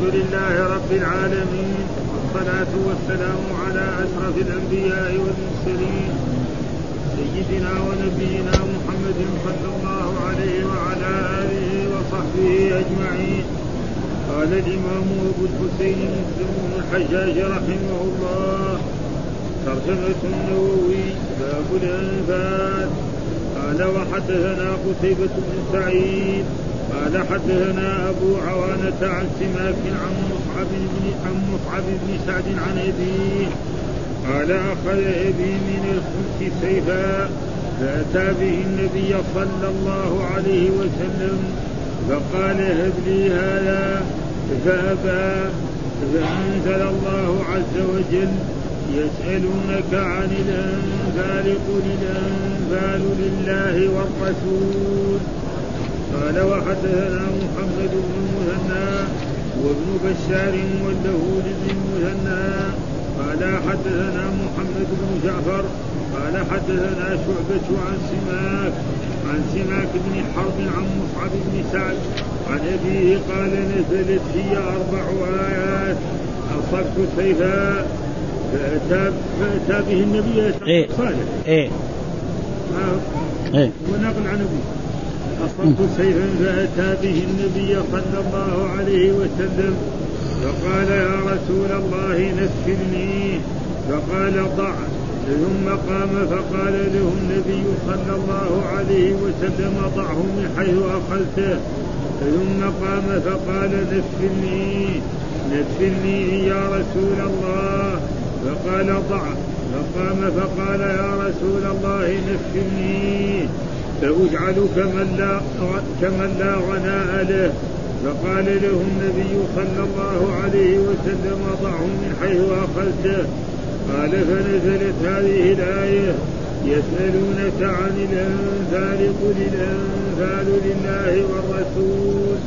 الحمد لله رب العالمين. والصلاة والسلام على أشرف الأنبياء والمرسلين. سيدنا ونبينا محمد صلى الله عليه وعلى آله وصحبه أجمعين. قال الإمام أبو الحسين مسلم بن الحجاج رحمه الله ترجمة النووي باب الأنفال قال وحدثنا قتيبة بن سعيد قال حدثنا أبو عوانة عن سماك عن مصعب بن عن مصعب بن سعد عن أبيه. قال أخذ أبي من الخمس سيفا فأتى به النبي صلى الله عليه وسلم فقال هب لي هذا فأبى فأنزل الله عز وجل يسألونك عن الأنفال قل الأنفال لله والرسول. قال وحدثنا محمد بن المثنى وابن بشار واللهود بن المثنى قال حدثنا محمد بن جعفر قال حدثنا شعبة عن سماك عن سماك بن حرب عن مصعب بن سعد عن أبيه قال نزلت هي أربع آيات. أصبت سيفا فأتى, فأتى به النبي إيه. صالح إيه. آه. إيه. ونقل عن أبيه. أصبت سيفا فأتى به النبي صلى الله عليه وسلم فقال يا رسول الله نسفني فقال ضع. ثم قام فقال له النبي صلى الله عليه وسلم ضعه من حيث أخذته. ثم قام فقال نسفني نسفني يا رسول الله. فقال ضع. فقام فقال يا رسول الله نسفني فأجعل كمن لا كمن لا غناء له. فقال له النبي صلى الله عليه وسلم ضعه من حيث أخذته. قال فنزلت هذه الآية يسألونك عن الأنفال قل الأنفال لله والرسول.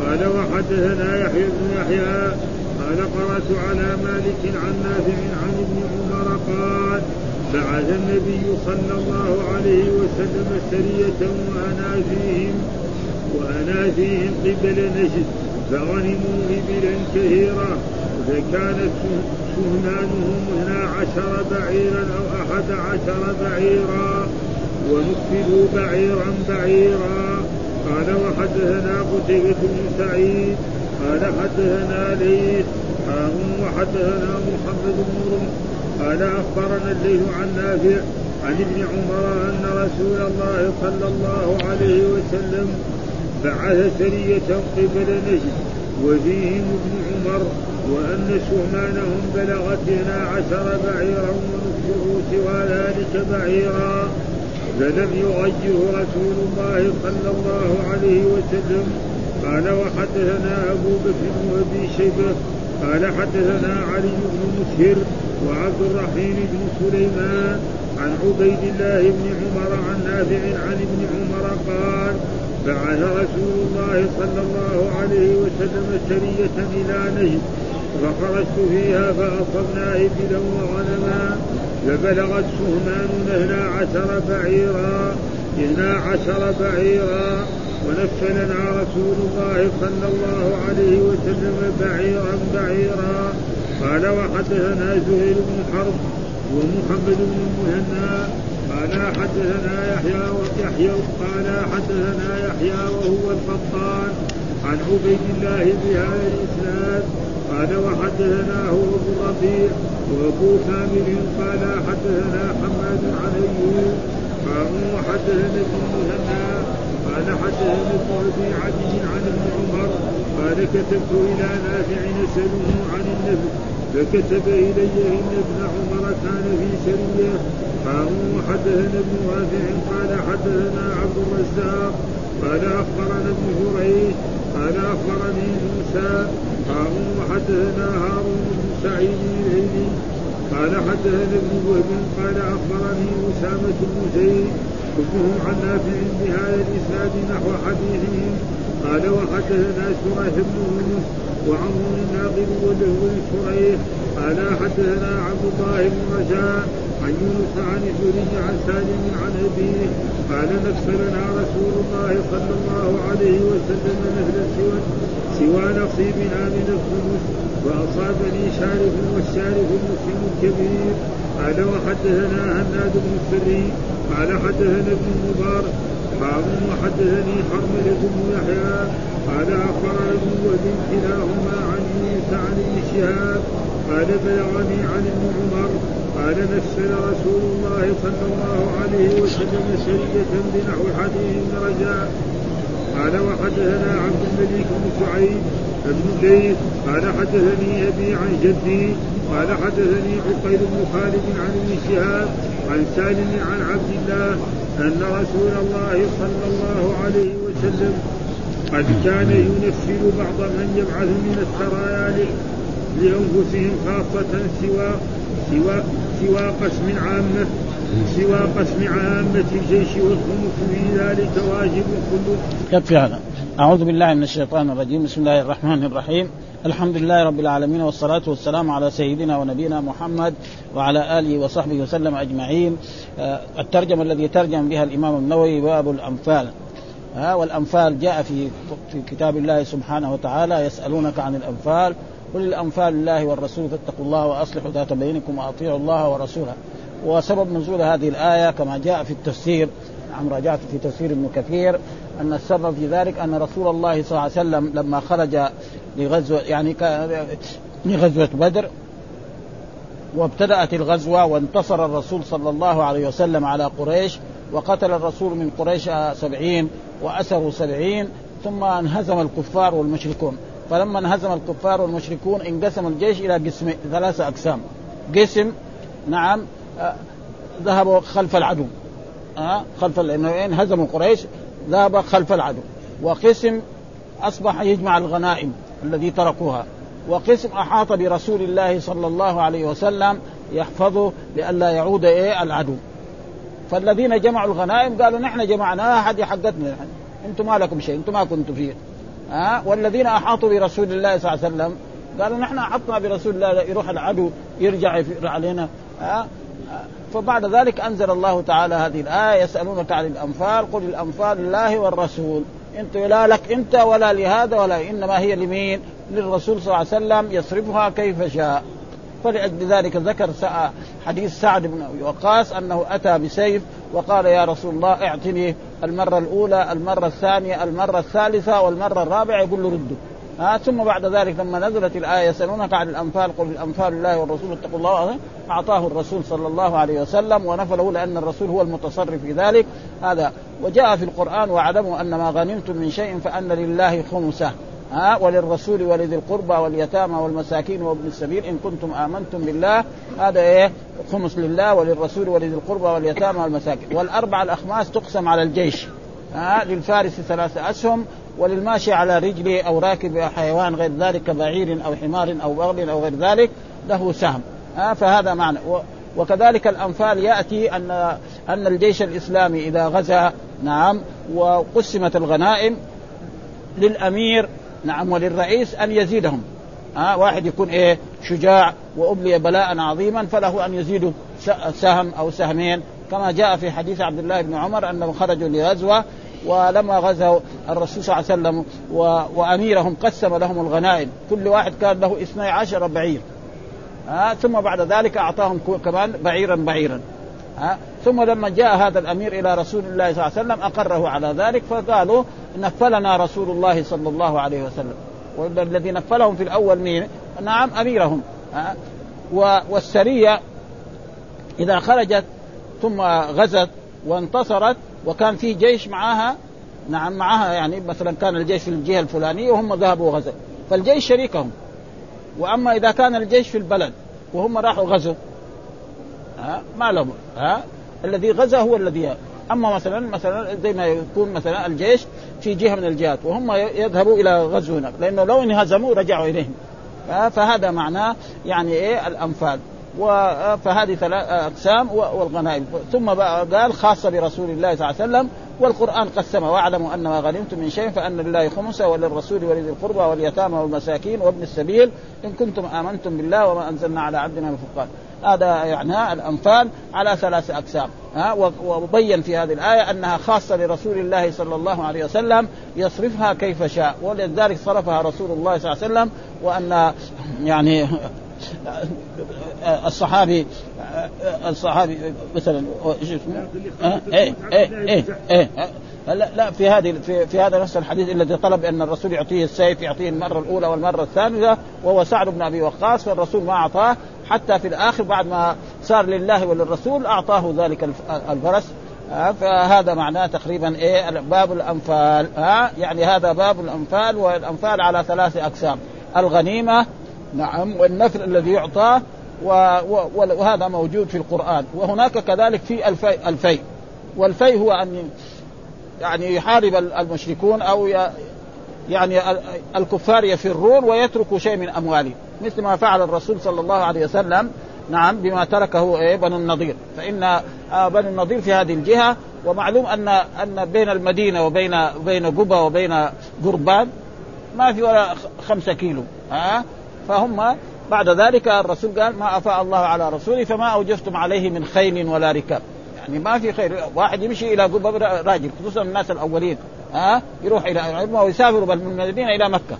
قال وحدثنا يحيى بن يحيى. قال قرأت على مالك عن نافع عن ابن عمر قال بعث النبي صلى الله عليه وسلم سرية وأنا فيهم وأنا فيهم قبل نجد. فغنموا إبلا كثيرة. فكانت سهنانهم اثنا عشر بعيرا أو أحد عشر بعيرا. ونكفلوا بعيرا بعيرا. قال وحدثنا قتيبة بن سعيد. قال حدثنا ليث. وحدثنا محمد بن قال أخبرنا الليث عن نافع عن ابن عمر أن رسول الله صلى الله عليه وسلم بعث سرية قبل نجد وفيهم ابن عمر وأن سهمانهم بلغت اثنا عشر بعيرا ونكفه سوى ذلك بعيرا. فلم يغيره رسول الله صلى الله عليه وسلم. قال وحدثنا أبو بكر وأبي شيبة. قال حدثنا علي بن مسهر. وعبد الرحيم بن سليمان عن عبيد الله بن عمر عن نافع عن ابن عمر قال بعث رسول الله صلى الله عليه وسلم سرية إلى نجد فخرجت فيها فأصبنا إبلا وغنما فبلغت سهمان اثنا عشر بعيرا اثنا عشر بعيرا ونفلنا رسول الله صلى الله عليه وسلم بعيرا بعيرا. قال وحدثنا زهير بن حرب ومحمد بن المهنا قال حدثنا يحيى ويحيى قال حدثنا يحيى وهو القطان عن عبيد الله بهذا الإسناد قال وحدثناه ابو الربيع وأبو كامل قال حدثنا حماد عن ايوب قال وحدثنا ابن المهنا قال حدثنا ابن ابي عدي عن ابن عمر قال كتبت إلى نافع نساله عن النبي فكتب الي ان ابن عمر كان في سريه قال وحدثنا ابن واسع قال حدثنا عبد الرزاق قال اخبرنا ابن جريج قال اخبرني موسى قال وحدثنا هارون بن سعيد الهيلي قال حدثنا ابن وهب قال أخبرني أسامة بن زيد كلهم عن نافع بهذا الإسناد نحو حديثهم قال وحدثنا شريح بن يونس وعمر الناقد وله شريح قال حدثنا عبد الله بن رجاء عن يونس عن الزهري عن سالم عن أبيه قال نفس لنا رسول الله صلى الله عليه وسلم مثل سوى نصيبنا من الخمس وأصابني شارف والشارف مسلم كبير قال وحدثنا هناد بن السري قال حدثنا ابن المبارك قال وحدثني حرملة بن يحيى قال أخبرنا ابن وهب كلاهما عن يونس عن ابن شهاب قال بلغني عن ابن عمر قال نفسر رسول الله صلى الله عليه وسلم سرية بنحو حديث رجاء. قال وحدثنا عبد الملك بن سعيد بن الليث قال حدثني أبي عن جدي قال حدثني عقيل بن خالد عن ابن شهاب عن سالم عن عبد الله أن رسول الله صلى الله عليه وسلم قد كان ينفذ بعض من يبعث من السرايا لأنفسهم خاصة سوى سوى سوى قسم عامه سوى قسم عامة الجيش والخمس في ذلك واجب كل يكفي هذا. أعوذ بالله من الشيطان الرجيم. بسم الله الرحمن الرحيم. الحمد لله رب العالمين والصلاة والسلام على سيدنا ونبينا محمد وعلى آله وصحبه وسلم أجمعين. آه، الترجمة الذي ترجم بها الإمام النووي باب الأنفال. ها والأنفال جاء في في كتاب الله سبحانه وتعالى يسألونك عن الأنفال. قل الأنفال لله والرسول فاتقوا الله وأصلحوا ذات بينكم وأطيعوا الله ورسوله. وسبب نزول هذه الآية كما جاء في التفسير نعم راجعت في تفسير ابن كثير أن السبب في ذلك أن رسول الله صلى الله عليه وسلم لما خرج لغزوة يعني لغزوة بدر وابتدأت الغزوة وانتصر الرسول صلى الله عليه وسلم على قريش وقتل الرسول من قريش سبعين وأسروا سبعين ثم انهزم الكفار والمشركون. فلما انهزم الكفار والمشركون انقسم الجيش إلى قسم ثلاثة أقسام. قسم نعم ذهبوا خلف العدو. ها خلف لأنه هزموا قريش ذهب خلف العدو. وقسم أصبح يجمع الغنائم. الذي تركوها. وقسم أحاط برسول الله صلى الله عليه وسلم يحفظه لئلا يعود إيه؟ العدو. فالذين جمعوا الغنائم قالوا نحن جمعناها حد حقتنا أنتم ما لكم شيء أنتم ما كنتم فيه. ها؟ والذين أحاطوا برسول الله صلى الله عليه وسلم قالوا نحن أحطنا برسول الله يروح العدو يرجع يفر علينا. ها؟ فبعد ذلك أنزل الله تعالى هذه الآية يسألونك عن الأنفال قل الأنفال لله والرسول. انت لا لك انت ولا لهذا ولا انما هي لمين؟ للرسول صلى الله عليه وسلم يصرفها كيف شاء فلأجل ذلك ذكر حديث سعد بن أبي وقاص أنه أتى بسيف وقال يا رسول الله اعطني المرة الأولى، المرة الثانية، المرة الثالثة والمرة الرابعة يقول له رده. ها ثم بعد ذلك لما نزلت الآية يسألونك عن الأنفال قل الأنفال لله والرسول اتقوا الله اعطاه الرسول صلى الله عليه وسلم ونفله لأن الرسول هو المتصرف في ذلك. هذا وجاء في القرآن وأعلموا أن ما غنمتم من شيء فأن لله خمسة. ها وللرسول ولذي القربى واليتامى والمساكين وابن السبيل إن كنتم آمنتم بالله. هذا إيه؟ خمس لله وللرسول ولذي القربى واليتامى والمساكين. والأربع الأخماس تقسم على الجيش. ها للفارس ثلاثة أسهم وللماشي على رجله أو راكب حيوان غير ذلك كبعير أو حمار أو بغل أو غير ذلك له سهم. ها فهذا معنى. وكذلك الأنفال يأتي أن أن الجيش الإسلامي إذا غزا نعم وقسمت الغنائم للأمير نعم وللرئيس أن يزيدهم. ها واحد يكون إيه شجاع وأبلي بلاء عظيما فله أن يزيد سهم أو سهمين. كما جاء في حديث عبد الله بن عمر أنهم خرجوا لغزوة ولما غزوا الرسول صلى الله عليه وسلم و... وأميرهم قسم لهم الغنائم. كل واحد كان له اثني عشر بعير. ها ثم بعد ذلك أعطاهم كمان بعيرا بعيرا. ها ثم لما جاء هذا الأمير إلى رسول الله صلى الله عليه وسلم أقره على ذلك فقالوا نفلنا رسول الله صلى الله عليه وسلم. والذي نفلهم في الأول مين؟ نعم أميرهم. ها والسرية إذا خرجت ثم غزت وانتصرت وكان في جيش معها نعم معها يعني مثلا كان الجيش في الجهة الفلانية وهم ذهبوا وغزوا فالجيش شريكهم. وأما إذا كان الجيش في البلد وهم راحوا غزوا ها ما لهم ها الذي غزا هو الذي أما مثلا مثلا زي ما يكون مثلا الجيش في جهة من الجهات وهم يذهبوا إلى غزو هناك لأنه لو انهزموا رجعوا إليهم. فهذا معناه يعني إيه الأنفال. فهذه ثلاث أقسام والغنائم. ثم قال خاصة برسول الله صلى الله عليه وسلم والقرآن قسمه واعلموا ان ما غنمتم من شيء فأن لله خمسة وللرسول ولذي القربى واليتامى والمساكين وابن السبيل إن كنتم آمنتم بالله وما أنزلنا على عبدنا من فرقان هذا يعني الأنفال على ثلاث أقسام. ها وبين في هذه الآية أنها خاصة لرسول الله صلى الله عليه وسلم يصرفها كيف شاء. ولذلك صرفها رسول الله صلى الله عليه وسلم وأن يعني الصحابي الصحابي مثلا اسمه؟ إيه إيه إيه إيه. لا لا في هذه في, في هذا نفس الحديث الذي طلب أن الرسول يعطيه السيف يعطيه المرة الأولى والمرة الثانية وهو سعد بن أبي وقاص فالرسول ما أعطاه حتى في الآخر بعد ما صار لله وللرسول أعطاه ذلك الفرس. فهذا معناه تقريبا إيه باب الأنفال. ها يعني هذا باب الأنفال والأنفال على ثلاث أقسام. الغنيمة نعم والنفل الذي يعطاه وهذا موجود في القرآن. وهناك كذلك في الفي الفي. والفي هو أن يعني يحارب المشركون أو يعني الكفار يفرون ويتركوا شيء من أموالهم. مثل ما فعل الرسول صلى الله عليه وسلم نعم بما تركه إيه بنو النضير. فإن آه، بنو النضير في هذه الجهة ومعلوم أن أن بين المدينة وبين بين قبة وبين قربان ما في ولا خمسة كيلو. ها فهم بعد ذلك الرسول قال ما أفاء الله على رسوله فما أوجفتم عليه من خيل ولا ركاب. يعني ما في خير. واحد يمشي إلى قبه راجل خصوصا الناس الأولين ها؟ يروح إلى ويسافر من المدينة إلى مكة.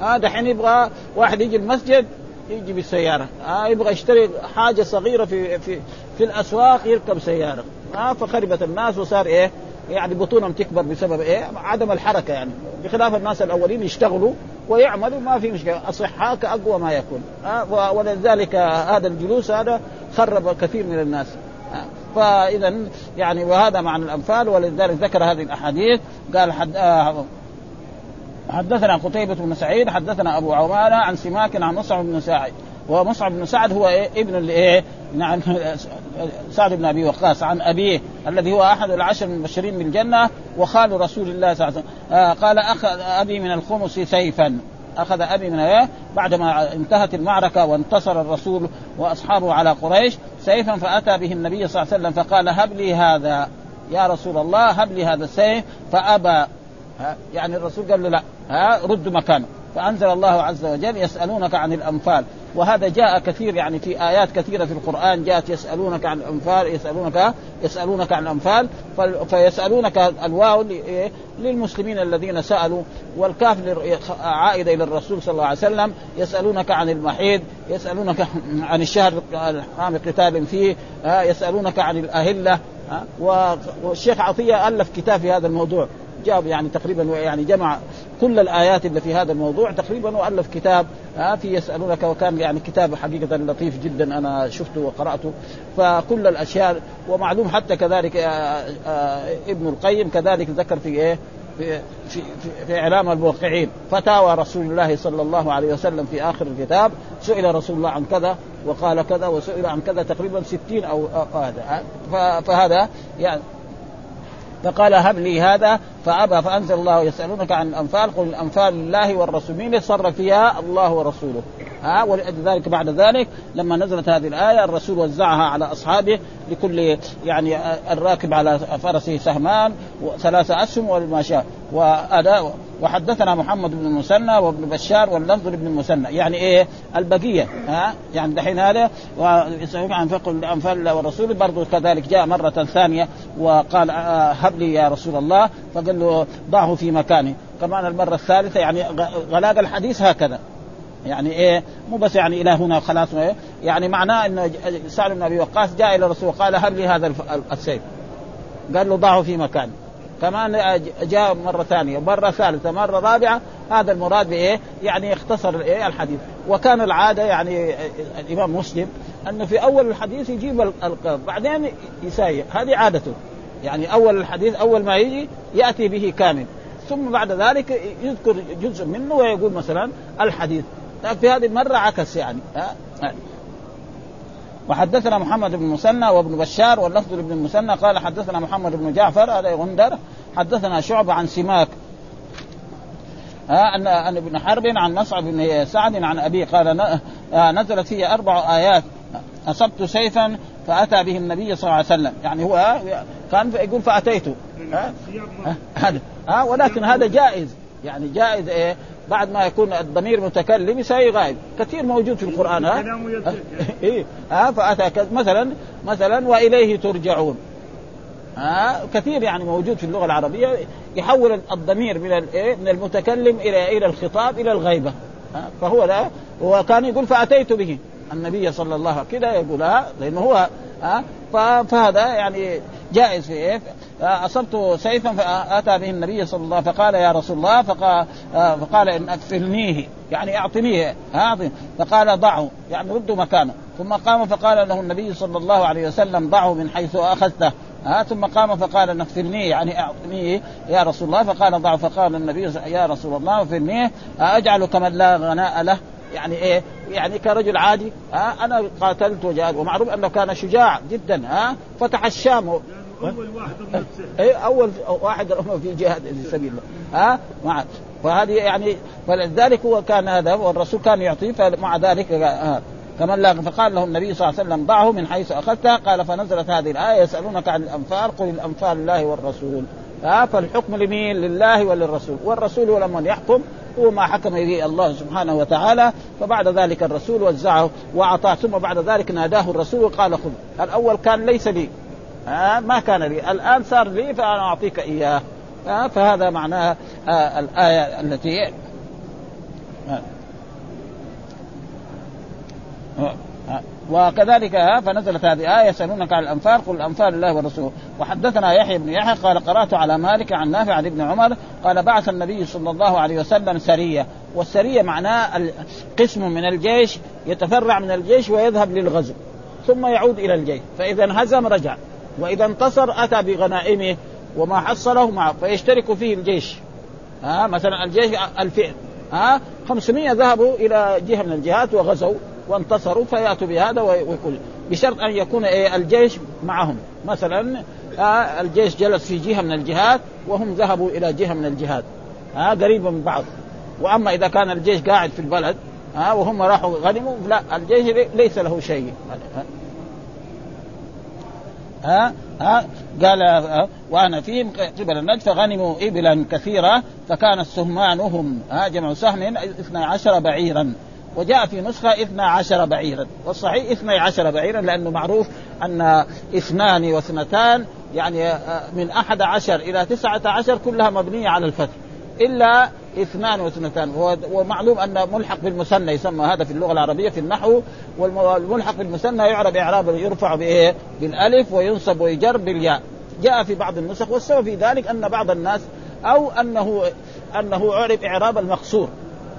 ها؟ دحين يبغى واحد يجي المسجد يجي بالسيارة. ها؟ يبغى يشتري حاجة صغيرة في في في الأسواق يركب سيارة. ها؟ فخربت الناس وصار إيه؟ يعني بطونهم تكبر بسبب إيه؟ عدم الحركة يعني. بخلاف الناس الأولين يشتغلوا ويعملوا ما في مشكلة اصحاء كاقوى ما يكون أه؟ ولذلك هذا الجلوس هذا خرب كثير من الناس أه؟ فاذا يعني وهذا معنى الأنفال ولذلك ذكر هذه الأحاديث قال حد آه حدثنا قتيبة بن سعيد حدثنا أبو عمارة عن سماك عن مصعب بن سعيد ومصعب بن سعد هو إيه؟ ابن الايه نعم. سعد بن أبي وقاص عن أبيه الذي هو أحد العشر المبشرين بالجنة وخال رسول الله صلى الله عليه وسلم. آه قال أخذ أبي من الخمس سيفا. أخذ أبي من إيه؟ بعدما انتهت المعركة وانتصر الرسول وأصحابه على قريش سيفا فأتى به النبي صلى الله عليه وسلم فقال هب لي هذا. يا رسول الله هب لي هذا السيف فأبى. يعني الرسول قال له لا. ها؟ رد مكانه. فأنزل الله عز وجل يسألونك عن الأنفال. وهذا جاء كثير يعني في آيات كثيرة في القرآن جاءت يسألونك عن الأنفال يسألونك يسألونك عن الأنفال فيسألونك الواو للمسلمين الذين سألوا والكاف عائدة إلى الرسول صلى الله عليه وسلم يسألونك عن المحيض يسألونك عن الشهر الحرام قتال فيه يسألونك عن الأهلة والشيخ عطية ألف كتاب في هذا الموضوع. جاب يعني تقريبا يعني جمع كل الآيات اللي في هذا الموضوع تقريبا وألف كتاب ها في يسألونك وكان يعني كتاب حقيقة لطيف جدا أنا شفته وقرأته. فكل الأشياء ومعلوم حتى كذلك آه، آه، ابن القيم كذلك ذكر في إيه؟ في في, في إعلام الموقعين. فتاوى رسول الله صلى الله عليه وسلم في آخر الكتاب سئل رسول الله عن كذا وقال كذا وسئل عن كذا تقريبا ستين أو هذا فهذا يعني فقال هب لي هذا فأبى فأنزل الله يسألونك عن الأنفال قل الأنفال لله والرسول مين يتصرف فيها الله ورسوله. ها ولذلك بعد ذلك. لما نزلت هذه الآية الرسول وزعها على أصحابه لكل يعني الراكب على فرسه سهمان وثلاث أسهم وما شاء. واداء وحدثنا محمد بن المثنى وابن بشار واللفظ لابن المثنى. يعني إيه؟ البقية ها؟ يعني دحين هذا ويسالونك عن فقه الانفال والرسول. برضه كذلك جاء مرة ثانية وقال آه، هب لي يا رسول الله. فقال له ضعه في مكانه كمان المرة الثالثة يعني غلاق الحديث هكذا. يعني إيه مو بس يعني إلى هنا خلاص إيه؟ يعني معناه إن سعد بن أبي وقاص جاء إلى الرسول قال هب لي هذا السيف؟ قال له ضعه في مكان. كمان جاء مرة ثانية مرة ثالثة مرة رابعة هذا المراد بإيه؟ يعني يختصر إيه الحديث. وكان العادة يعني الإمام مسلم أنه في أول الحديث يجيب القلب بعدين يسايق هذه عادته. يعني أول الحديث أول ما يجي يأتي به كامل. ثم بعد ذلك يذكر جزء منه ويقول مثلا الحديث. في هذه المرة عكس يعني ها؟ وحدثنا محمد بن مسنى وابن بشار واللفظ لابن المسنى قال حدثنا محمد بن جعفر هذا غندر حدثنا شعبة عن سماك ها؟ ان أن ابن حرب عن مصعب بن سعد عن ابيه قال نزلت فيه أربع آيات. أصبت سيفا فأتى به النبي صلى الله عليه وسلم. يعني هو كان يقول فاتيته ها؟ هذا ها؟ ولكن هذا جائز. يعني جائز إيه؟ بعد ما يكون الضمير متكلم يساوي غائب كثير موجود في القرآن ها؟ إيه ها؟ فاتى مثلا مثلا وإليه ترجعون. ها؟ كثير يعني موجود في اللغة العربية. يحول الضمير من الايه من المتكلم إلى إلى الخطاب إلى الغيبة. ها؟ فهو لا وكان يقول فأتيت به. النبي صلى الله عليه وسلم كذا يقول ها؟ لأنه هو ها؟ فهذا يعني جائز في إيه؟ اصبت سيفا فآتى به النبي صلى الله عليه وسلم فقال يا رسول الله فقال, فقال إن اكفلنيه يعني أعطنيه أعطني فقال ضعه يعني رده مكانه. ثم قام فقال له النبي صلى الله عليه وسلم ضعه من حيث أخذته. ها ثم قام فقال نغفرني يعني أعطنيه يا رسول الله فقال ضع فقال النبي يا رسول الله اغفرنيه اجعل كمن لا غناء له. يعني إيه؟ يعني كرجل عادي. ها أنا قاتلت وجاهد ومعروف أنه كان شجاع جدا. ها فتح الشام أول واحد نفسه اي أول واحد في جهاد في سبيل الله. ها؟ مع فهذه يعني فلذلك هو كان هذا والرسول كان يعطيه فمع ذلك آه لا فقال له النبي صلى الله عليه وسلم ضعه من حيث أخذته. قال فنزلت هذه الآية يسألونك عن الأنفال قل الأنفال لله والرسول. ها؟ فالحكم لمين؟ لله وللرسول. والرسول هو لمن يحكم هو ما حكم به الله سبحانه وتعالى. فبعد ذلك الرسول وزعه وأعطاه ثم بعد ذلك ناداه الرسول وقال خذ. الأول كان ليس لي. آه ما كان لي. الآن صار لي فأنا أعطيك إياه. آه فهذا معناه آه الآية التي آه. وكذلك فنزلت هذه آية يسألونك عن الأنفال قل الأنفال لله والرسول وحدثنا يحيى بن يحيى قال قرأت على مالك عن نافع عن ابن عمر قال بعث النبي صلى الله عليه وسلم سرية. والسرية معناه قسم من الجيش يتفرع من الجيش ويذهب للغزو ثم يعود إلى الجيش. فإذا انهزم رجع. وإذا انتصر أتى بغنائمه وما حصله معه فيشترك فيه الجيش. ها مثلا الجيش الفئة ها 500 ذهبوا إلى جهة من الجهات وغزوا وانتصروا فيأتوا بهذا ويقول بشرط أن يكون إيه الجيش معهم. مثلا الجيش جلس في جهة من الجهات وهم ذهبوا إلى جهة من الجهات. آه قريبه من بعض. وأما إذا كان الجيش قاعد في البلد آه وهم راحوا غنموا لا الجيش ليس له شيء. ها ها قال آه وأنا فيهم قبل النجد فغنموا إبلا كثيرة فكان سهمانهم ها جمع سهم 12 بعيرا. وجاء في نسخة اثنا عشر بعيرا. والصحيح اثني عشر بعيرا لأنه معروف أن اثنان واثنتان يعني من أحد عشر إلى تسعة عشر كلها مبنية على الفتح. إلا اثنان واثنتان. ومعلوم أن ملحق بالمثنى يسمى هذا في اللغة العربية في النحو والملحق بالمثنى يعرب إعرابا يرفع بإيه؟ بالألف وينصب ويجر بالياء. جاء في بعض النسخ والسبب في ذلك أن بعض الناس أو أنه أنه عرب إعراب المقصور.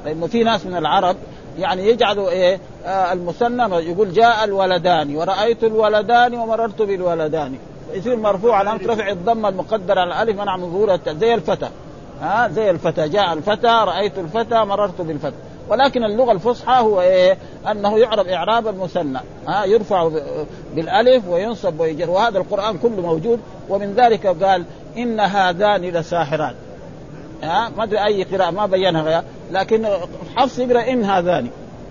لأنه في ناس من العرب يعني يجعلوا إيه؟ آه المثنى يقول جاء الولدان ورأيت الولدان ومررت بالولدان. يصير مرفوع علامة رفع الضمة المقدرة على الألف منع من ظهور زي الفتى. ها زي الفتى جاء الفتى رأيت الفتى مررت بالفتى. ولكن اللغة الفصحى هو إيه؟ أنه يعرب إعراب المثنى ها يرفع بالألف وينصب ويجر. وهذا القرآن كله موجود ومن ذلك قال إن هذان لساحران. ها ما أدري أي قراءة ما بينها لكن حفص يقرأ إن هذان.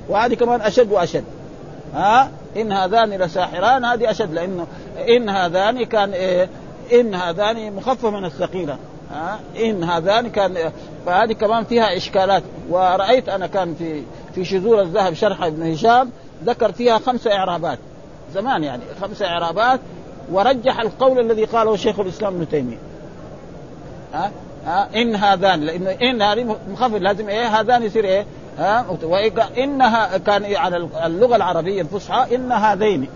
وهذه كمان أشد وأشد. ها إن هذان لساحران هذه أشد لأنه إن هذان كان إيه؟ إن هذان مخفف من الثقيلة. ها؟ إن هذان كان فهذه كمان فيها إشكالات. ورأيت أنا كان في في شذور الذهب شرح ابن هشام ذكر فيها خمسه إعرابات. زمان يعني خمسه إعرابات. ورجح القول الذي قاله شيخ الإسلام ابن تيمية. ها؟ ها؟ إن هذان لأنه إن هذه مخفف لازم إيه؟ هذان يصير إيه؟ ها؟ إنها كان على اللغة العربية الفصحى إن هذين.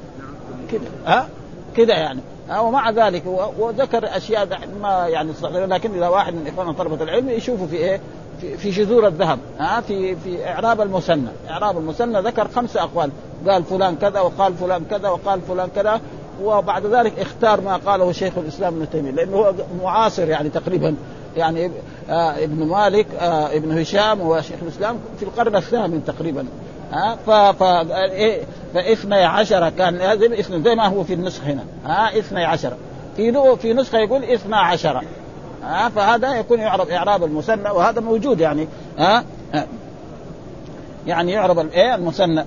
كده. ها؟ كده يعني. ومع ذلك وذكر أشياء ما يعني لكن إذا واحد من اخواننا طلبة العلم يشوفوا في إيه؟ في, في شذور الذهب ها؟ في في إعراب المثنى إعراب المثنى ذكر خمسه أقوال. قال فلان كذا وقال فلان كذا وقال فلان كذا وبعد ذلك اختار ما قاله شيخ الإسلام ابن تيمية لأنه هو معاصر يعني تقريبا. يعني آه ابن مالك آه ابن هشام وشيخ الإسلام في القرن الثامن تقريبا. ها؟ آه ف إيه فاثني عشر كان لازم اثني زي ما هو في النسخ هنا ها؟ اثني عشر. في في نسخة يقول اثنا عشر ها؟ فهذا يكون يعرب إعراب المثنى وهذا موجود يعني ها؟ يعني يعرب الايه المثنى.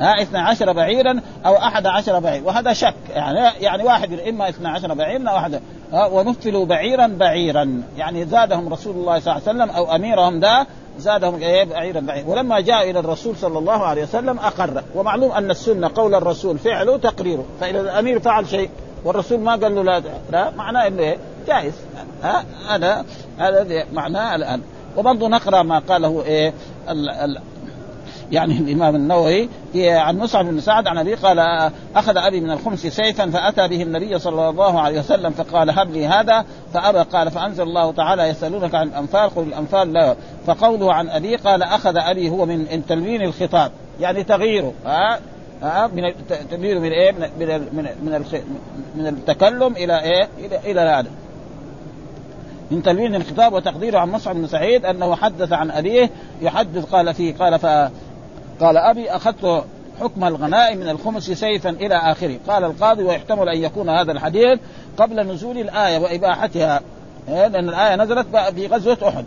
ها 12 بعيرا أو 11 بعير. وهذا شك. يعني يعني واحد إما 12 بعيرا أو واحد ونفلوا بعيرا بعيرا. يعني زادهم رسول الله صلى الله عليه وسلم أو أميرهم ذا زادهم إيه بعيرا بعيرا. ولما جاء إلى الرسول صلى الله عليه وسلم أقر. ومعلوم أن السنة قول الرسول فعله تقريره فإذا الأمير فعل شيء والرسول ما قال له لا لا معناه إنه إيه جائز. ها هذا هذا معناه الآن. وبرضه نقرأ ما قاله إيه يعني الإمام النووي عن مصعب بن سعد عن أبي قال أخذ أبي من الخمس سيفا فأتى به النبي صلى الله عليه وسلم فقال هب لي هذا. فأبى قال فأنزل الله تعالى يسألونك عن الأنفال قل الأنفال لا. فقوله عن أبي قال أخذ أبي هو من تلوين الخطاب يعني تغييره ها ها من تغييره من إيه؟ من من من, من التكلم إلى إيه؟ إلى إلى هذا. من تلوين الخطاب وتقديره عن مصعب بن سعيد أنه حدث عن أبيه يحدث قال فيه قال ف قال أبي أخذت حكم الغنائم من الخمس سيفا إلى آخره. قال القاضي ويحتمل أن يكون هذا الحديث قبل نزول الآية وإباحتها. إيه؟ لأن الآية نزلت في غزوة أحد.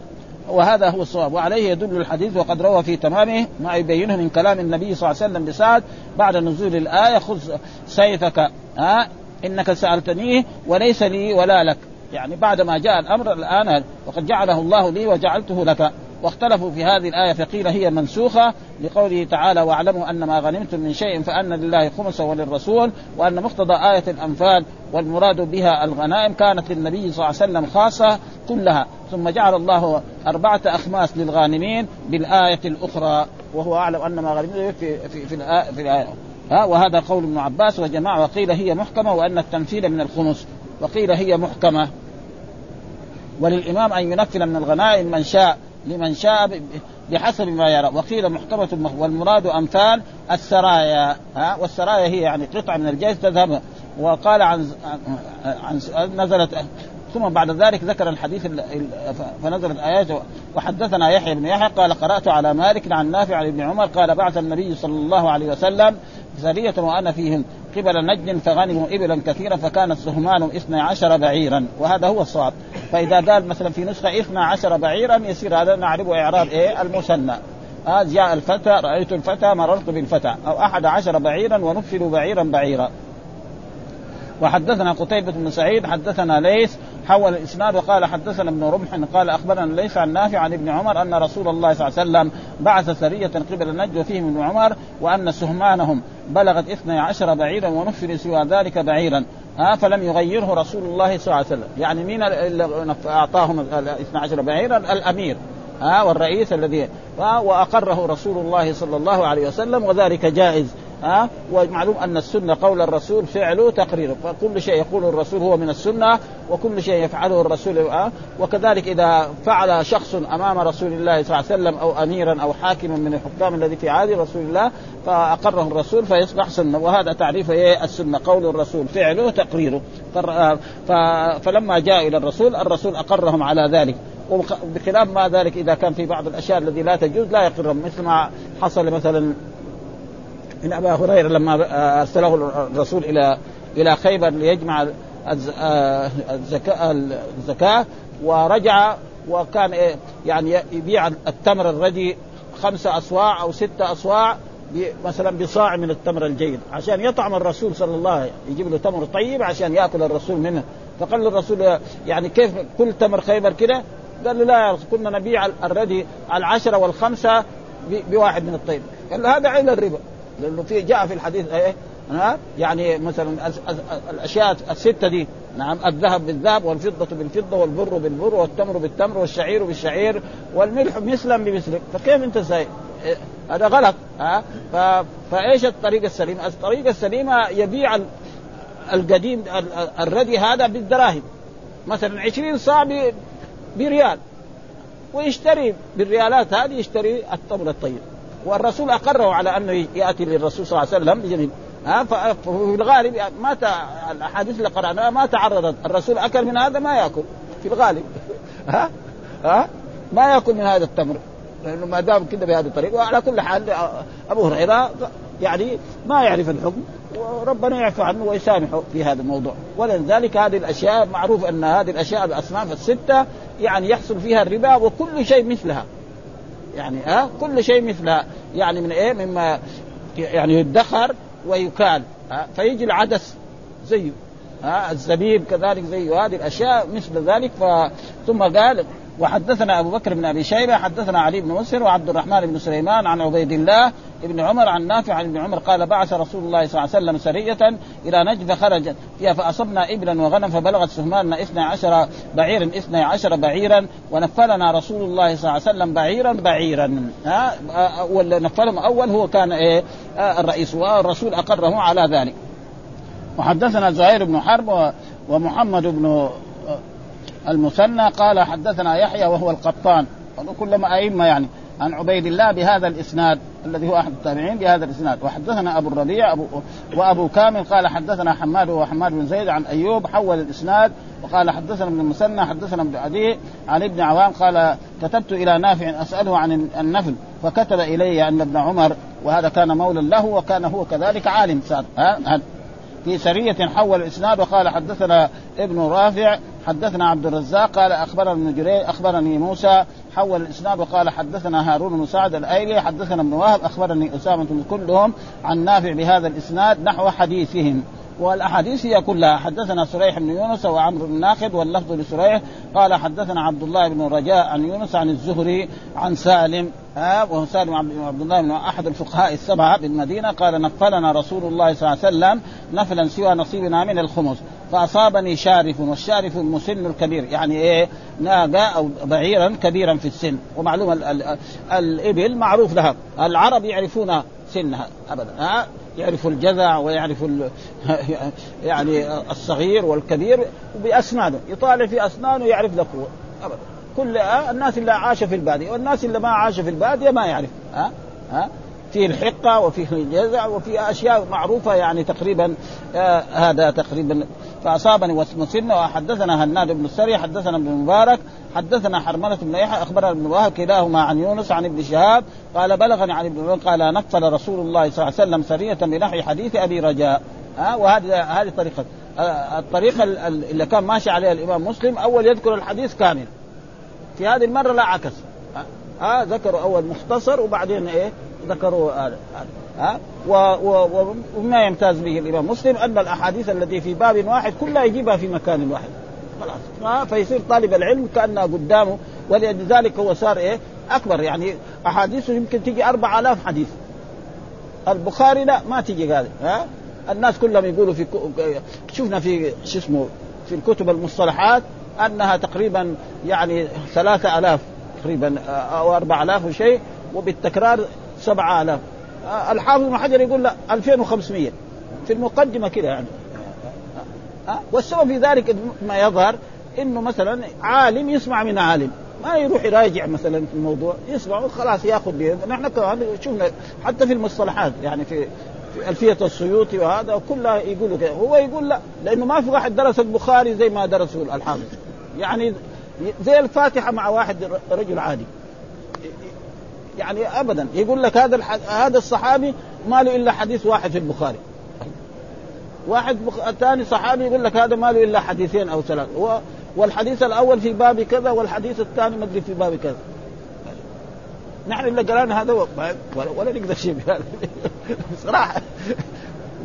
وهذا هو الصواب. وعليه يدل الحديث وقد روى في تمامه ما يبينه من كلام النبي صلى الله عليه وسلم بسعد بعد نزول الآية. خذ سيفك. ها؟ إنك سالتنيه وليس لي ولا لك. يعني بعد ما جاء الأمر الآن وقد جعله الله لي وجعلته لك. واختلفوا في هذه الآية فقيل هي منسوخة لقوله تعالى واعلموا أن ما غنمتم من شيء فأن لله خمسه وللرسول وأن مقتضى آية الأنفال والمراد بها الغنائم كانت للنبي صلى الله عليه وسلم خاصة كلها. ثم جعل الله أربعة أخماس للغانمين بالآية الأخرى. وهو أعلم أن ما غنمتم في, في, في, الآية, في الآية. ها؟ وهذا قول ابن عباس وجماعة. وقيل هي محكمة وأن التمثيل من الخمس. وقيل هي محكمة. وللإمام أن ينفل من الغنائم من شاء. لمن شاء بحسب ما يرى. وقيل محكمة والمراد أمثال السرايا. ها والسرايا هي يعني قطعة من الجيش تذهب. وقال عن عن نزلت ثم بعد ذلك ذكر الحديث فنزلت آيات. وحدثنا يحيى بن يحيى قال قرأت على مالك عن نافع عن ابن عمر قال بعث النبي صلى الله عليه وسلم سرية وأنا فيهم. قبل نجد فغنموا إبلا كثيرا فكانت سهمانهم اثنى عشر بعيرا وهذا هو الصواب. فإذا قال مثلا في نسخة اثنى عشر بعيرا يصير هذا نعرفه إعراب إيه؟ المثنى. آه جاء الفتى رأيت الفتى مررت بالفتى. أو أحد عشر بعيرا ونفلوا بعيرا بعيرا. وحدثنا قتيبة بن سعيد حدثنا ليس حول الإسناد وقال حدثنا ابن رمح قال أخبرنا ليس عن نافع عن ابن عمر أن رسول الله صلى الله عليه وسلم بعث سرية قبل النجد وفيهم ابن عمر وأن سهمانهم بلغت اثني عشر بعيرا ونفر سوى ذلك بعيرا. ها فلم يغيره رسول الله صلى الله عليه وسلم. يعني مين اللي أعطاهم ال 12 بعيرا؟ الأمير. ها والرئيس الذي وأقره رسول الله صلى الله عليه وسلم وذلك جائز. ها؟ ومعلوم أن السنة قول الرسول فعله تقريره فكل شيء يقول الرسول هو من السنة وكل شيء يفعله الرسول ها؟ وكذلك إذا فعل شخص أمام رسول الله صلى الله عليه وسلم أو أميرا أو حاكما من الحكام الذي في عهد رسول الله فأقره الرسول فيصبح سنة. وهذا تعريف إيه؟ السنة. قول الرسول فعله تقريره فلما جاء إلى الرسول الرسول أقرهم على ذلك. وبخلاف ما ذلك إذا كان في بعض الأشياء التي لا تجوز لا يقرهم. مثل ما حصل مثلا من أبا هريرة لما أرسله الرسول إلى إلى خيبر ليجمع الزكاه الزكاة ورجع وكان يعني يبيع التمر الردي خمسة أصواع أو ستة أصواع مثلا بصاع من التمر الجيد عشان يطعم الرسول صلى الله عليه وسلم يجيب له تمر طيب عشان يأكل الرسول منه. فقال له الرسول يعني كيف كل تمر خيبر كده؟ قال له لا يا رسول كنا نبيع الردي العشرة والخمسة بواحد من الطيب. قال له هذا عين الربا. لأنه في جاء في الحديث إيه؟ ها يعني مثلا الأشياء الستة دي. نعم. الذهب بالذهب والفضة بالفضة والبر بالبر والتمر بالتمر والشعير بالشعير والملح مثلا بمثل فكيف أنت سي... إيه، هذا غلط. ها. فإيش الطريقة السليمه؟ الطريقة السليمه يبيع القديم الردي هذا بالدراهم. مثلا 20 صاع. بريال. ويشتري بالريالات هذه يشتري التمر الطيب. والرسول أقره على أنه يأتي للرسول صلى الله عليه وسلم ها ففي الغالب ما ت... الأحاديث اللي قرأناها ما تعرضت. الرسول أكل من هذا ما يأكل في الغالب. ها؟ ها؟ ما يأكل من هذا التمر. لأنه ما دام كده بهذه الطريقة وعلى كل حال أبو هريرة يعني ما يعرف الحكم وربنا يعفو عنه ويسامحه في هذا الموضوع. ولذلك هذه الأشياء معروف أن هذه الأشياء الأصناف الستة يعني يحصل فيها الربا وكل شيء مثلها. يعني ها؟ كل شيء مثلها يعني من إيه مما يعني يدخر ويكال فيجي العدس زيه ها الزبيب كذلك زيه هذه الأشياء مثل ذلك. ثم قال وحدثنا أبو بكر بن أبي شيبة حدثنا علي بن مسر وعبد الرحمن بن سليمان عن عبيد الله بن عمر عن نافع عن ابن عمر قال بعث رسول الله صلى الله عليه وسلم سرية إلى نجد فخرج فيها فأصبنا إبلا وغنم فبلغت سهماننا اثنى عشر بعيرا اثنى عشر بعيرا ونفلنا رسول الله صلى الله عليه وسلم بعيرا بعيرا. ها؟ واللي نفلهم أول هو كان إيه؟ الرئيس والرسول أقره على ذلك. وحدثنا زهير بن حرب ومحمد بن المثنى قال حدثنا يحيى وهو القطان. كلما أئمة يعني. عن عبيد الله بهذا الإسناد الذي هو أحد التابعين بهذا الإسناد. وحدثنا أبو الربيع أبو وأبو كامل قال حدثنا حماد وحماد بن زيد عن أيوب حول الإسناد. وقال حدثنا ابن المثنى حدثنا ابن عدي عن ابن عوام قال كتبت إلى نافع أسأله عن النفل فكتب إلي أن ابن عمر وهذا كان مولى له وكان هو كذلك عالم ها؟ في سرية حول الإسناد. وقال حدثنا ابن رافع حدثنا عبد الرزاق قال أخبرنا ابن جرير أخبرني موسى حول الإسناد وقال حدثنا هارون بن سعد الأيلي حدثنا ابن وهب أخبرني أسامة كلهم عن نافع بهذا الإسناد نحو حديثهم. والأحاديث هي كلها. حدثنا سريح بن يونس وعمرو بن ناخد واللفظ لسريح. قال حدثنا عبد الله بن رجاء عن يونس عن الزهري عن سالم ها وهو سالم عبد الله بن أحد الفقهاء السبعة بالمدينة. قال نفلنا رسول الله صلى الله عليه وسلم نفلا سوى نصيبنا من الخمس. فأصابني شارف والشارف المسن الكبير يعني إيه؟ ناقة أو بعيرا كبيرا في السن ومعلوم ال ال الإبل معروف لها العرب يعرفون سنها ابدا ها؟ يعرف الجذع ويعرف يعني الصغير والكبير بأسنانه يطالع في أسنانه يعرف له ابدا. كل الناس اللي عاش في البادية والناس اللي ما عاش في البادية ما يعرف ها؟ ها؟ في الحقة وفي الجزع وفي أشياء معروفة يعني تقريبا آه هذا تقريبا فأصابني مسن وحدثنا هناد بن السري حدثنا ابن مبارك حدثنا حرملة بن يحيى أخبرنا ابن وهب كلاهما عن يونس عن ابن شهاب قال بلغني عن ابن عمر قال نقل رسول الله صلى الله عليه وسلم سرية بنحو حديث أبي رجاء. ها آه وهذه هذه طريقة آه الطريقة اللي كان ماشي عليها الإمام مسلم أول يذكر الحديث كامل. في هذه المرة لا عكس. ها آه ذكروا أول مختصر وبعدين إيه؟ ذكروا هذا ها وما يمتاز به الإمام مسلم أن الأحاديث التي في باب واحد كلها يجيبها في مكان واحد. خلاص. فيصير طالب العلم كانها قدامه ولذلك هو صار إيه؟ أكبر. يعني أحاديثه يمكن تجي 4000 حديث. البخاري لا ما تجي هذه ها؟ الناس كلهم يقولوا في شفنا في شو اسمه؟ في الكتب المصطلحات أنها تقريبا يعني ثلاثة آلاف تقريبا أو 4000 وشيء وبالتكرار سبعة آلاف. الحافظ حجر يقول لا 2500 في المقدمة كده يعني. والسبب في ذلك ما يظهر إنه مثلا عالم يسمع من عالم. ما يروح يراجع مثلا في الموضوع يسمع خلاص يأخذ به. نحن كمان شفنا حتى في المصطلحات يعني في في ألفية السيوطي وهذا كلها يقولوا هو يقول لا لأنه ما في واحد درس البخاري زي ما درسه الحافظ. يعني زي الفاتحة مع واحد رجل عادي. يعني ابدا. يقول لك هذا هذا الصحابي ما له إلا حديث واحد في البخاري. واحد بخ... ثاني صحابي يقول لك هذا ما له إلا حديثين أو ثلاث و... والحديث الأول في باب كذا والحديث الثاني ما أدري في باب كذا. نحن اللي قرأنا هذا و... ولا, ولا نقدر شيء بهذا. بصراحة.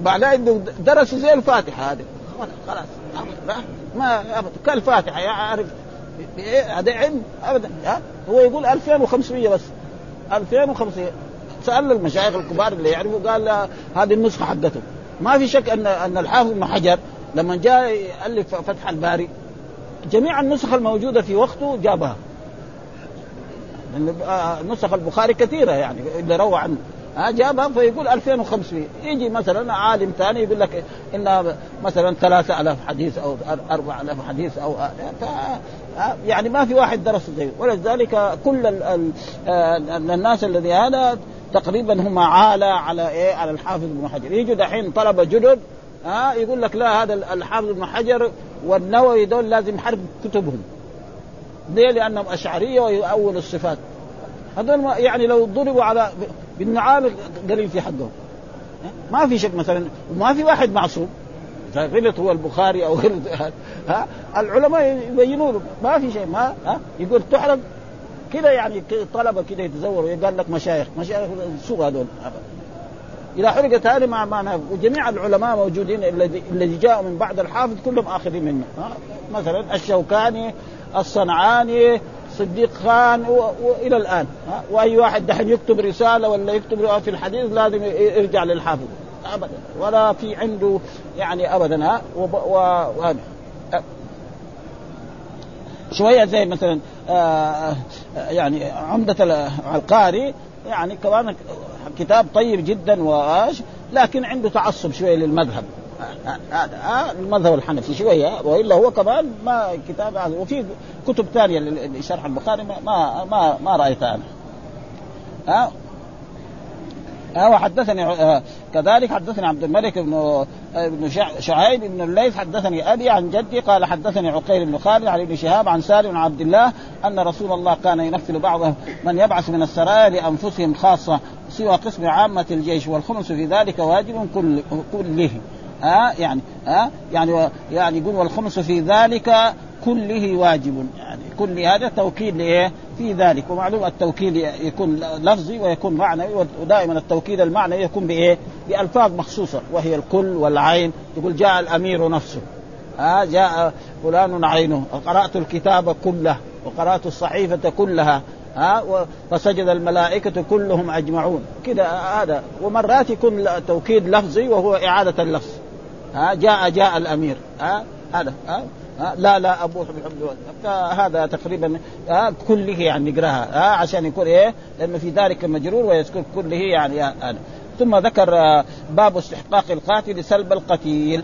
معناه انه درسوا زي الفاتحة هذه. خلاص ما كالفاتحة يعرف هذا علم ابدا. هو يقول 2500 بس. 2500 سأل المشايخ الكبار اللي يعرفوا قال هذه النسخة حقته ما في شك ان أن الحافظ ابن حجر لما جاء يألف فتح الباري جميع النسخ الموجودة في وقته جابها. نسخ البخاري كثيرة يعني اللي روى عنه. جابها فيقول 2500 يجي مثلا عالم ثاني يقول لك إن مثلا 3000 حديث أو 4000 حديث أو يعني ما في واحد درس زيه ولذلك كل ال ال الناس الذي هذا تقريبا هم عالة على إيه؟ على الحافظ ابن حجر. يجوا دحين طلبه جدد ها يقول لك لا هذا الحافظ ابن حجر والنووي دول لازم حرق كتبهم. ليه؟ لأنهم أشعرية ويؤول الصفات. هذول يعني لو ضربوا على بالنعال قليل في حقهم. ما في شك مثلا وما في واحد معصوم. غلط هو البخاري أو غلط ها العلماء يبينوا له ما في شيء ما ها يقول تحرق كده يعني طلبة كده يتزوروا قال لك مشايخ مشايخ سوء هذول. إذا حرقت هذه ما معناها وجميع العلماء موجودين الذي الذي جاءوا من بعد الحافظ كلهم اخذين منه مثلا الشوكاني الصنعاني صديق خان والى الآن؟ وأي واحد دحين يكتب رسالة ولا يكتب في الحديث لازم يرجع للحافظ. ابدا. ولا في عنده يعني ابدا. ها؟ و... شوية زي مثلا آه يعني عمدة القاري يعني كمان كتاب طيب جدا وآش لكن عنده تعصب شوية للمذهب. هذا آه المذهب الحنفي شوية وإلا هو كمان ما كتاب وفي كتب ثانية لشرح البخاري ما ما ما رأيتها أنا. ها آه وحدثني آه كذلك حدثني عبد الملك بن ابن شعيب بن الليث حدثني أبي عن جدي قال حدثني عقيل بن خالد عن ابن شهاب عن سالم بن عبد الله أن رسول الله كان ينفل بعض من يبعث من السرايا لأنفسهم خاصة سوى قسم عامة الجيش والخمس في ذلك واجب كل كله ها؟ يعني ها؟ يعني يعني يقول والخمس في ذلك كله واجب. يعني كل هذا توكيد لإيه؟ في ذلك. ومعلوم التوكيد يكون لفظي ويكون معنوي ودائما التوكيد المعنوي يكون بإيه؟ بألفاظ مخصوصة وهي الكل والعين. يقول جاء الأمير نفسه. آه جاء فلان عينه. وقرأت الكتاب كله وقرأت الصحيفة كلها ها؟ فسجد الملائكة كلهم أجمعون. كده هذا. ومرات يكون توكيد لفظي وهو إعادة اللفظ. ها آه جاء جاء الأمير. ها هذا ها آه لا لا ابوح بالحب هذا تقريبا آه كله يعني نقراها آه عشان يكون إيه لأنه في ذلك مجرور ويذكر كله يعني آه ثم ذكر باب استحقاق القاتل سلب القتيل.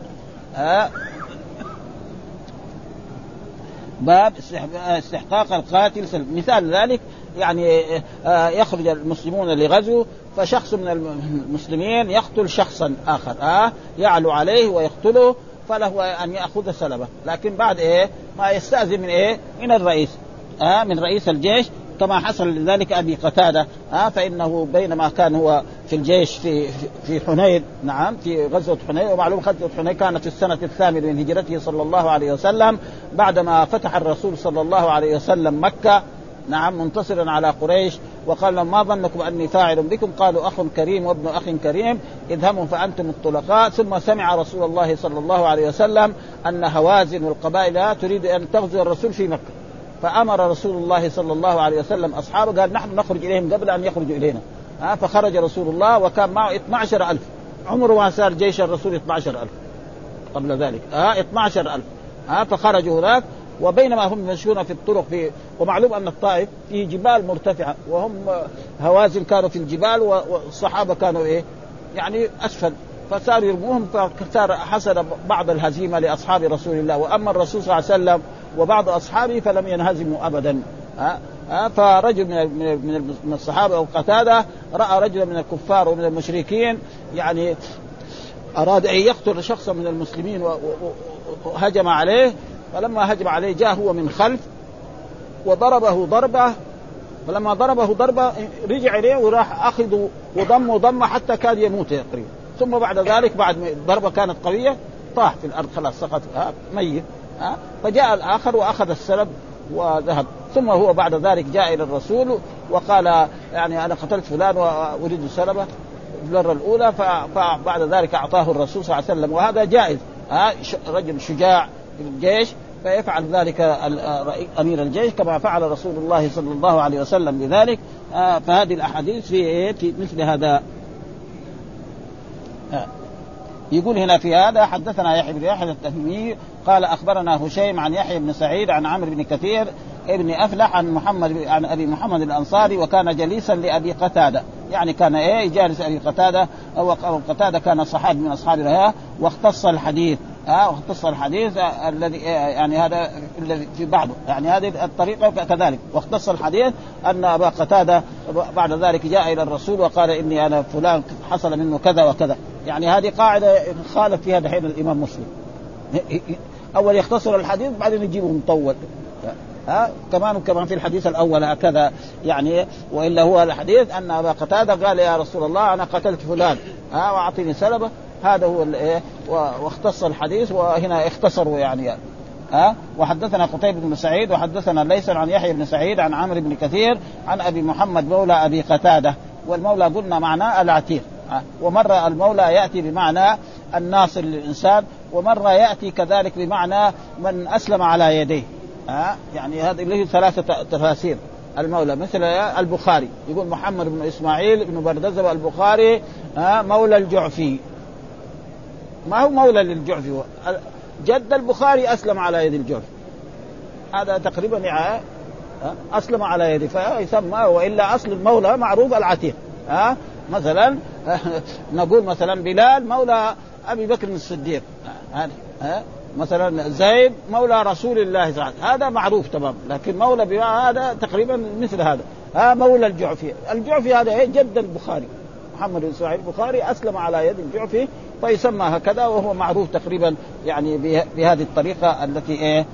آه باب استحقاق القاتل سلب مثال ذلك يعني آه يخرج المسلمون لغزو فشخص من المسلمين يقتل شخصا آخر آه يعلو عليه ويقتله فله أن يأخذ سلبه. لكن بعد إيه؟ ما يستأذن من إيه؟ من الرئيس آه من رئيس الجيش كما حصل لذلك أبي قتادة آه فإنه بينما كان هو في الجيش في في حنين نعم في غزوة حنين ومعلوم غزوه حنين كانت في السنة الثامنة من هجرته صلى الله عليه وسلم بعدما فتح الرسول صلى الله عليه وسلم مكة نعم منتصرا على قريش وقال لهم ما ظنكم أني فاعل بكم؟ قالوا أخ كريم وابن أخ كريم اذهبوا فأنتم الطلقاء. ثم سمع رسول الله صلى الله عليه وسلم أن هوازن والقبائل تريد أن تغزو الرسول في مكة. فأمر رسول الله صلى الله عليه وسلم أصحابه قال نحن نخرج إليهم قبل أن يخرجوا إلينا. ها فخرج رسول الله وكان معه 12000 عمره ما صار جيش الرسول 12000 قبل ذلك. ها 12000 ها فخرجوا هناك وبينما هم يمشون في الطرق في ومعلوم أن الطائف فيه جبال مرتفعة وهم هوازن كانوا في الجبال والصحابة كانوا إيه؟ يعني أسفل. فصاروا يرموهم فصار حصل بعض الهزيمة لأصحاب رسول الله. وأما الرسول صلى الله عليه وسلم وبعض اصحابه فلم ينهزموا ابدا. ها؟ فرجل من من الصحابة أو قتادة رأى رجلا من الكفار ومن المشركين يعني أراد أن يقتل شخصا من المسلمين وهجم عليه. فلما هجم عليه جاء هو من خلف وضربه ضربة. فلما ضربه ضربة رجع إليه وراح أخذ وضم وضم حتى كاد يموت تقريبا ثم بعد ذلك بعد ما الضربة كانت قوية طاح في الأرض خلاص سقط. ميت. فجاء الآخر وأخذ السلب وذهب. ثم هو بعد ذلك جاء إلى الرسول وقال يعني أنا قتلت فلان وأريد سلبه المرة الأولى فبعد ذلك أعطاه الرسول صلى الله عليه وسلم. وهذا جائز. ها؟ رجل شجاع في الجيش فيفعل ذلك أمير الجيش كما فعل رسول الله صلى الله عليه وسلم بذلك. فهذه الأحاديث في في مثل هذا. يقول هنا في هذا حدثنا يحيى بن يحيى التميمي قال أخبرنا هشيم عن يحيى بن سعيد عن عمرو بن كثير ابن أفلح عن محمد عن أبي محمد الأنصاري وكان جليسا لأبي قتادة. يعني كان إيه جالس أبي قتادة أو قتادة كان صحابي من أصحاب الرياء واختص الحديث. ها آه واختص الحديث الذي يعني هذا الذي في بعضه. يعني هذه الطريقة كذلك. واختص الحديث أن أبا قتادة بعد ذلك جاء إلى الرسول وقال إني أنا فلان حصل منه كذا وكذا. يعني هذه قاعدة خالف فيها دحين الإمام مسلم. أول يختصر الحديث بعدين يجيبه مطول. ها كمان كمان في الحديث الأول هكذا. يعني وإلا هو الحديث أن أبا قتادة قال يا رسول الله أنا قتلت فلان. ها وأعطيني سلبة. هذا هو الايه واختص الحديث وهنا اختصروا يعني. ها؟ وحدثنا قتيبة بن سعيد وحدثنا ليس عن يحيى بن سعيد عن عمرو بن كثير عن أبي محمد مولى أبي قتادة. والمولى قلنا معناه العتيق. ومرة المولى يأتي بمعنى الناصر للإنسان ومرة يأتي كذلك بمعنى من أسلم على يديه. ها؟ يعني هذه له ثلاثة تفاسير. المولى مثل البخاري يقول محمد بن إسماعيل بن بردزبه البخاري مولى الجعفي. ما هو مولى للجعفي جد البخاري أسلم على يد الجعفي هذا تقريبا يعني أسلم على يده فيسمى وإلا أصل المولى معروف العتيق. ها؟ مثلا نقول مثلا بلال مولى أبي بكر الصديق. مثلا زيد مولى رسول الله وسلم. هذا معروف تمام لكن مولى هذا تقريبا مثل هذا. ها؟ مولى الجعفي. الجعفي هذا إيه؟ جد البخاري. محمد بن اسماعيل البخاري أسلم على يد الجعفي فيسمى هكذا وهو معروف تقريبا يعني بهذه الطريقة التي إيه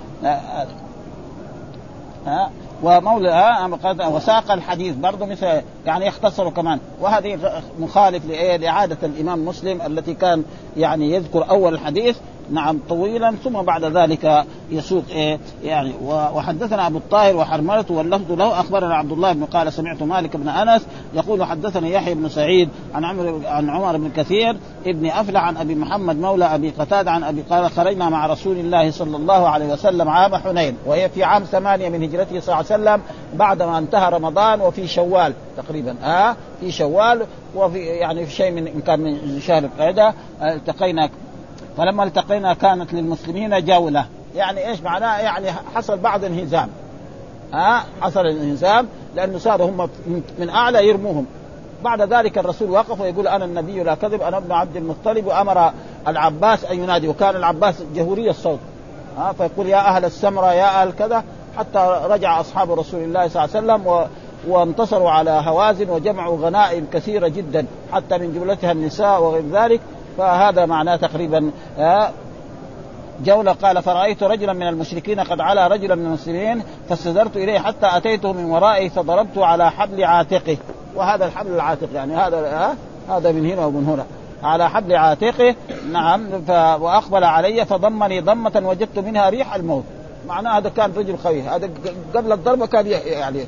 ها ومولى ها وساق الحديث برضه مثل يعني يختصر كمان. وهذه مخالف لإعادة الإمام مسلم التي كان يعني يذكر أول الحديث نعم طويلا ثم بعد ذلك يسوق إيه يعني وحدثنا أبو الطاهر وحرملة واللفظ له أخبرنا عبد الله بن قال سمعت مالك بن أنس يقول حدثني يحيى بن سعيد عن عمر عن عمر بن كثير ابن أفلح عن أبي محمد مولى أبي قتادة عن أبي قال خرجنا مع رسول الله صلى الله عليه وسلم عام حنين وهي في عام ثمانية من هجرته صلى الله عليه وسلم بعدما انتهى رمضان وفي شوال تقريبا ها آه في شوال وفي يعني في شيء من ان كان من شهر القعدة التقينا فلما التقينا كانت للمسلمين جولة. يعني إيش معناه؟ يعني حصل بعض انهزام ها؟ حصل الانهزام لأنه صاروا هم من أعلى يرموهم. بعد ذلك الرسول وقف ويقول أنا النبي لا كذب أنا ابن عبد المطلب وأمر العباس أن ينادي وكان العباس جهوري الصوت. ها؟ فيقول يا أهل السمرة يا أهل كذا حتى رجع أصحاب رسول الله صلى الله عليه وسلم و وانتصروا على هوازن وجمعوا غنائم كثيرة جدا حتى من جملتها النساء وغير ذلك. فهذا معناه تقريبا آه، جولة قال فرأيت رجلا من المشركين قد علا رجلا من المسلمين فاستدرت إليه حتى أتيته من ورائه فضربت على حبل عاتقه. وهذا الحبل العاتق يعني هذا آه هذا من هنا ومن هنا. على حبل عاتقه نعم ف... وأقبل علي فضمني ضمة وجدت منها ريح الموت. معناه هذا كان رجل قوي هذا قبل الضربة كان يعني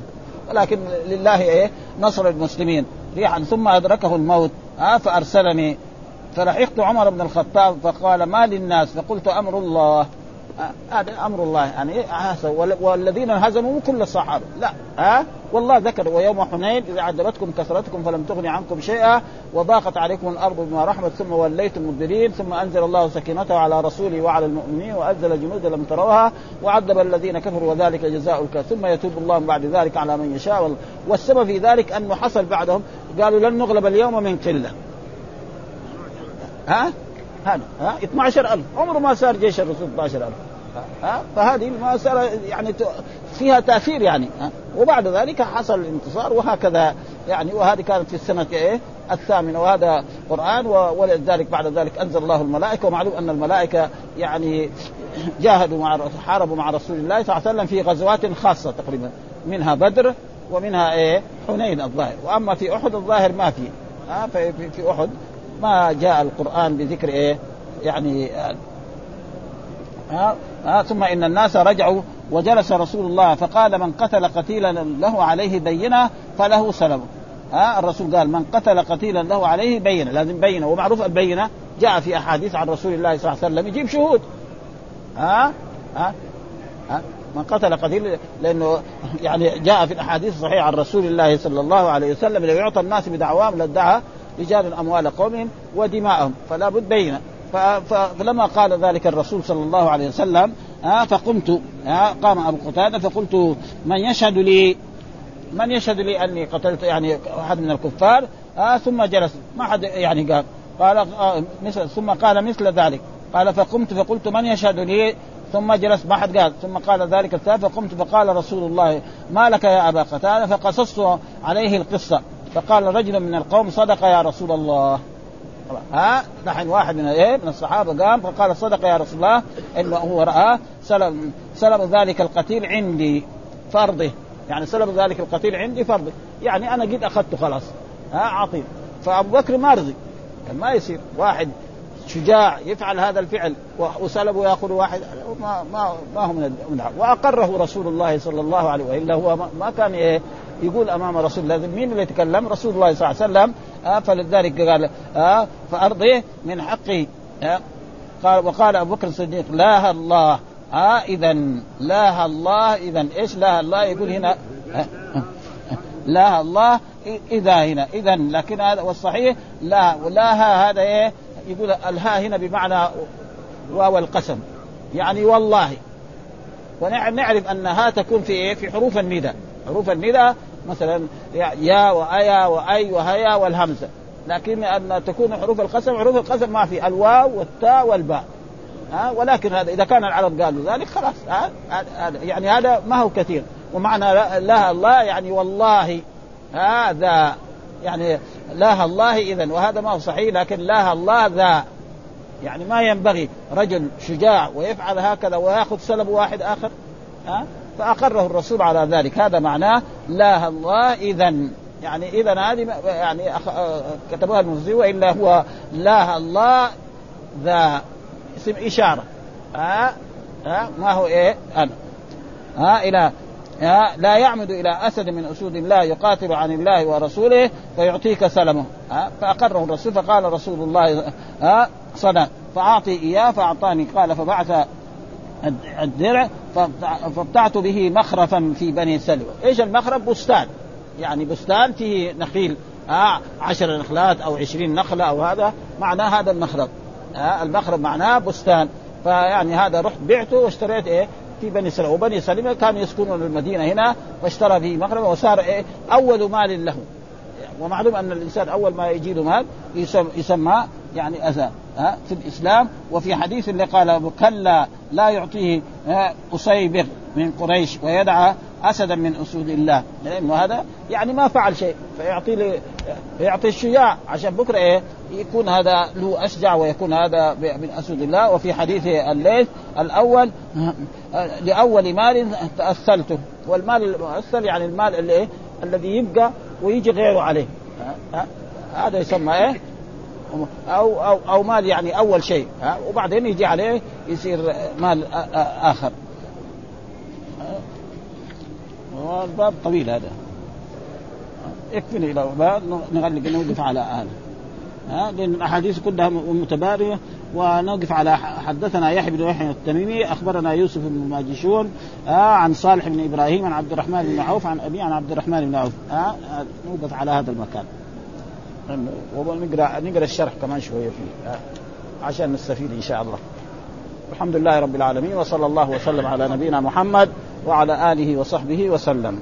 ولكن لله إيه نصر المسلمين. ريحا ثم أدركه الموت آه فأرسلني. فلحقت عمر بن الخطاب فقال ما للناس؟ فقلت أمر الله. هذا آه أمر الله. يعني والذين هزموا كل الصحابه لا. ها؟ آه والله ذكر ويوم حنين إذا عجبتكم كثرتكم فلم تغن عنكم شيئا وضاقت عليكم الأرض بما رحمت ثم وليتم مدبرين ثم أنزل الله سكينته على رسوله وعلى المؤمنين وأنزل جنودا لم تروها وعذب الذين كفروا وذلك جزاء الكافر. ثم يتوب الله بعد ذلك على من يشاء. والسبب في ذلك أنه حصل بعدهم. قالوا لن نغلب اليوم من قلة. ها؟ هذا ها؟ 12000 عمره ما صار جيش الرسول 12000 ها؟ فهذه ما صار يعني فيها تأثير يعني ها؟ وبعد ذلك حصل الانتصار وهكذا يعني وهذه كانت في السنة إيه؟ الثامنة. وهذا قرآن ولذلك بعد ذلك أنزل الله الملائكة. ومعلوم أن الملائكة يعني جاهدوا مع حاربوا مع رسول الله صلى الله عليه وسلم في غزوات خاصة تقريبا منها بدر ومنها إيه؟ حنين الظاهر. وأما في أحد الظاهر ما في ها؟ في, أحد ما جاء القرآن بذكر إيه؟ يعني ها ها ثم إن الناس رجعوا وجلس رسول الله فقال من قتل قتيلا له عليه بينة فله سلب ها الرسول قال من قتل قتيلا له عليه بينة لازم بينة ومعروف البينة جاء في أحاديث عن رسول الله صلى الله عليه وسلم يجيب شهود. ها ها ها من قتل قتيل لأنه يعني جاء في الأحاديث الصحيحة عن رسول الله صلى الله عليه وسلم لو يعطى الناس بدعواهم لادعى رجال أموال قومهم ودماءهم فلا بد بينه فلما قال ذلك الرسول صلى الله عليه وسلم آه فقمت آه قام أبو قتادة فقلت من يشهد لي من يشهد لي أني قتلت يعني أحد من الكفار؟ آه ثم جلس. ما حد يعني قال. قال مثل ثم قال مثل ذلك. قال فقمت فقلت من يشهد لي؟ ثم جلس. ما حد قال. ثم قال ذلك الثالث فقمت فقال رسول الله ما لك يا أبا قتادة؟ فقصصت عليه القصة. فقال رجل من القوم صدق يا رسول الله. ها؟ نحن واحد من إيه؟ من الصحابة قام فقال صدق يا رسول الله انه هو رأى سلب سلب ذلك القتيل عندي فرضه. يعني سلب ذلك القتيل عندي فرضه. يعني أنا قد أخذته خلاص. ها؟ عطيه فأبو بكر ما رضي. ما يصير. واحد شجاع يفعل هذا الفعل وسلبه يأخذ واحد. ما ما ما هو من وأقره رسول الله صلى الله عليه والا هو ما كان إيه؟ يقول أمام رسول الله مين اللي يتكلم؟ رسول الله صلى الله عليه وسلم. آه فلذلك قال آه فارضه من حقه آه قال وقال أبو بكر الصديق لا الله. آه اذا لا الله اذا إيش لا الله؟ يقول هنا آه لا الله إذا هنا. اذا لكن هذا والصحيح لا ولا هذا إيه؟ يقول الها هنا بمعنى واو القسم. يعني والله. ونعرف ان ها تكون في إيه؟ في حروف النداء. حروف النداء مثلا يا وأيا وأي وهيا والهمزة. لكن أن تكون حروف القسم حروف القسم ما في الواو والتاء والباء. ها؟ ولكن هذا إذا كان العرب قالوا ذلك خلاص ها؟ يعني هذا ما هو كثير. ومعنى لا الله يعني والله هذا. يعني لا الله اذا وهذا ما هو صحيح لكن لا الله ذا. يعني ما ينبغي رجل شجاع ويفعل هكذا ويأخذ سلب واحد آخر ها؟ فأقره الرسول على ذلك. هذا معناه لا الله اذا يعني اذا هذه يعني كتبوها المفسرين وإلا هو لا الله ذا. اسم إشارة. ها؟ ها؟ ما هو إيه؟ أنا. ها؟ ها؟ لا يعمد إلى أسد من أسود الله يقاتل عن الله ورسوله فيعطيك سلمه. فأقره الرسول فقال رسول الله صدق. فأعطي إياه فأعطاني. قال فبعث الدرع فابتعت به مخرفا في بني سلوى إيش المخرف؟ بستان. يعني بستان فيه نخيل آه عشر نخلات أو عشرين نخلة أو هذا معناه هذا المخرب آه المخرب معناه بستان. فيعني هذا رحت بعته واشتريت إيه؟ في بني سلمة وبني سلمة كانوا يسكنون المدينة هنا واشترى به مخربا وصار إيه؟ أول مال له. ومعلوم أن الإنسان أول ما يجي له مال يسمى, يسمى يعني أذى ها في الإسلام وفي حديث اللي قال كلا لا يعطيه أصيبر من قريش ويدعى أسدا من أسود الله. لأنه هذا يعني ما فعل شيء فيعطي يعطي الشجاع عشان بكرة إيه؟ يكون هذا له أشجع ويكون هذا من أسود الله. وفي حديث الليل الأول لأول مال تأثلته. والمال المؤثل يعني المال اللي إيه؟ الذي يبقى ويجي غيره عليه. هذا يسمى إيه؟ أو أو أو مال يعني أول شيء ها؟ وبعدين يجي عليه يصير مال آخر. الباب طويل هذا. يكفيني لو نغلق نوقف على هذا. ها؟ لأن الأحاديث كلها متبارية. ونوقف على حدثنا يحيى بن يحيى التميمي أخبرنا يوسف بن ماجشون آه عن صالح بن إبراهيم عن عبد الرحمن بن عوف عن أبي عن عبد الرحمن بن عوف. آه نوقف على هذا المكان. ونقرا نقرا الشرح كمان شوية فيه عشان نستفيد إن شاء الله. الحمد لله رب العالمين وصلى الله وسلم على نبينا محمد وعلى آله وصحبه وسلم.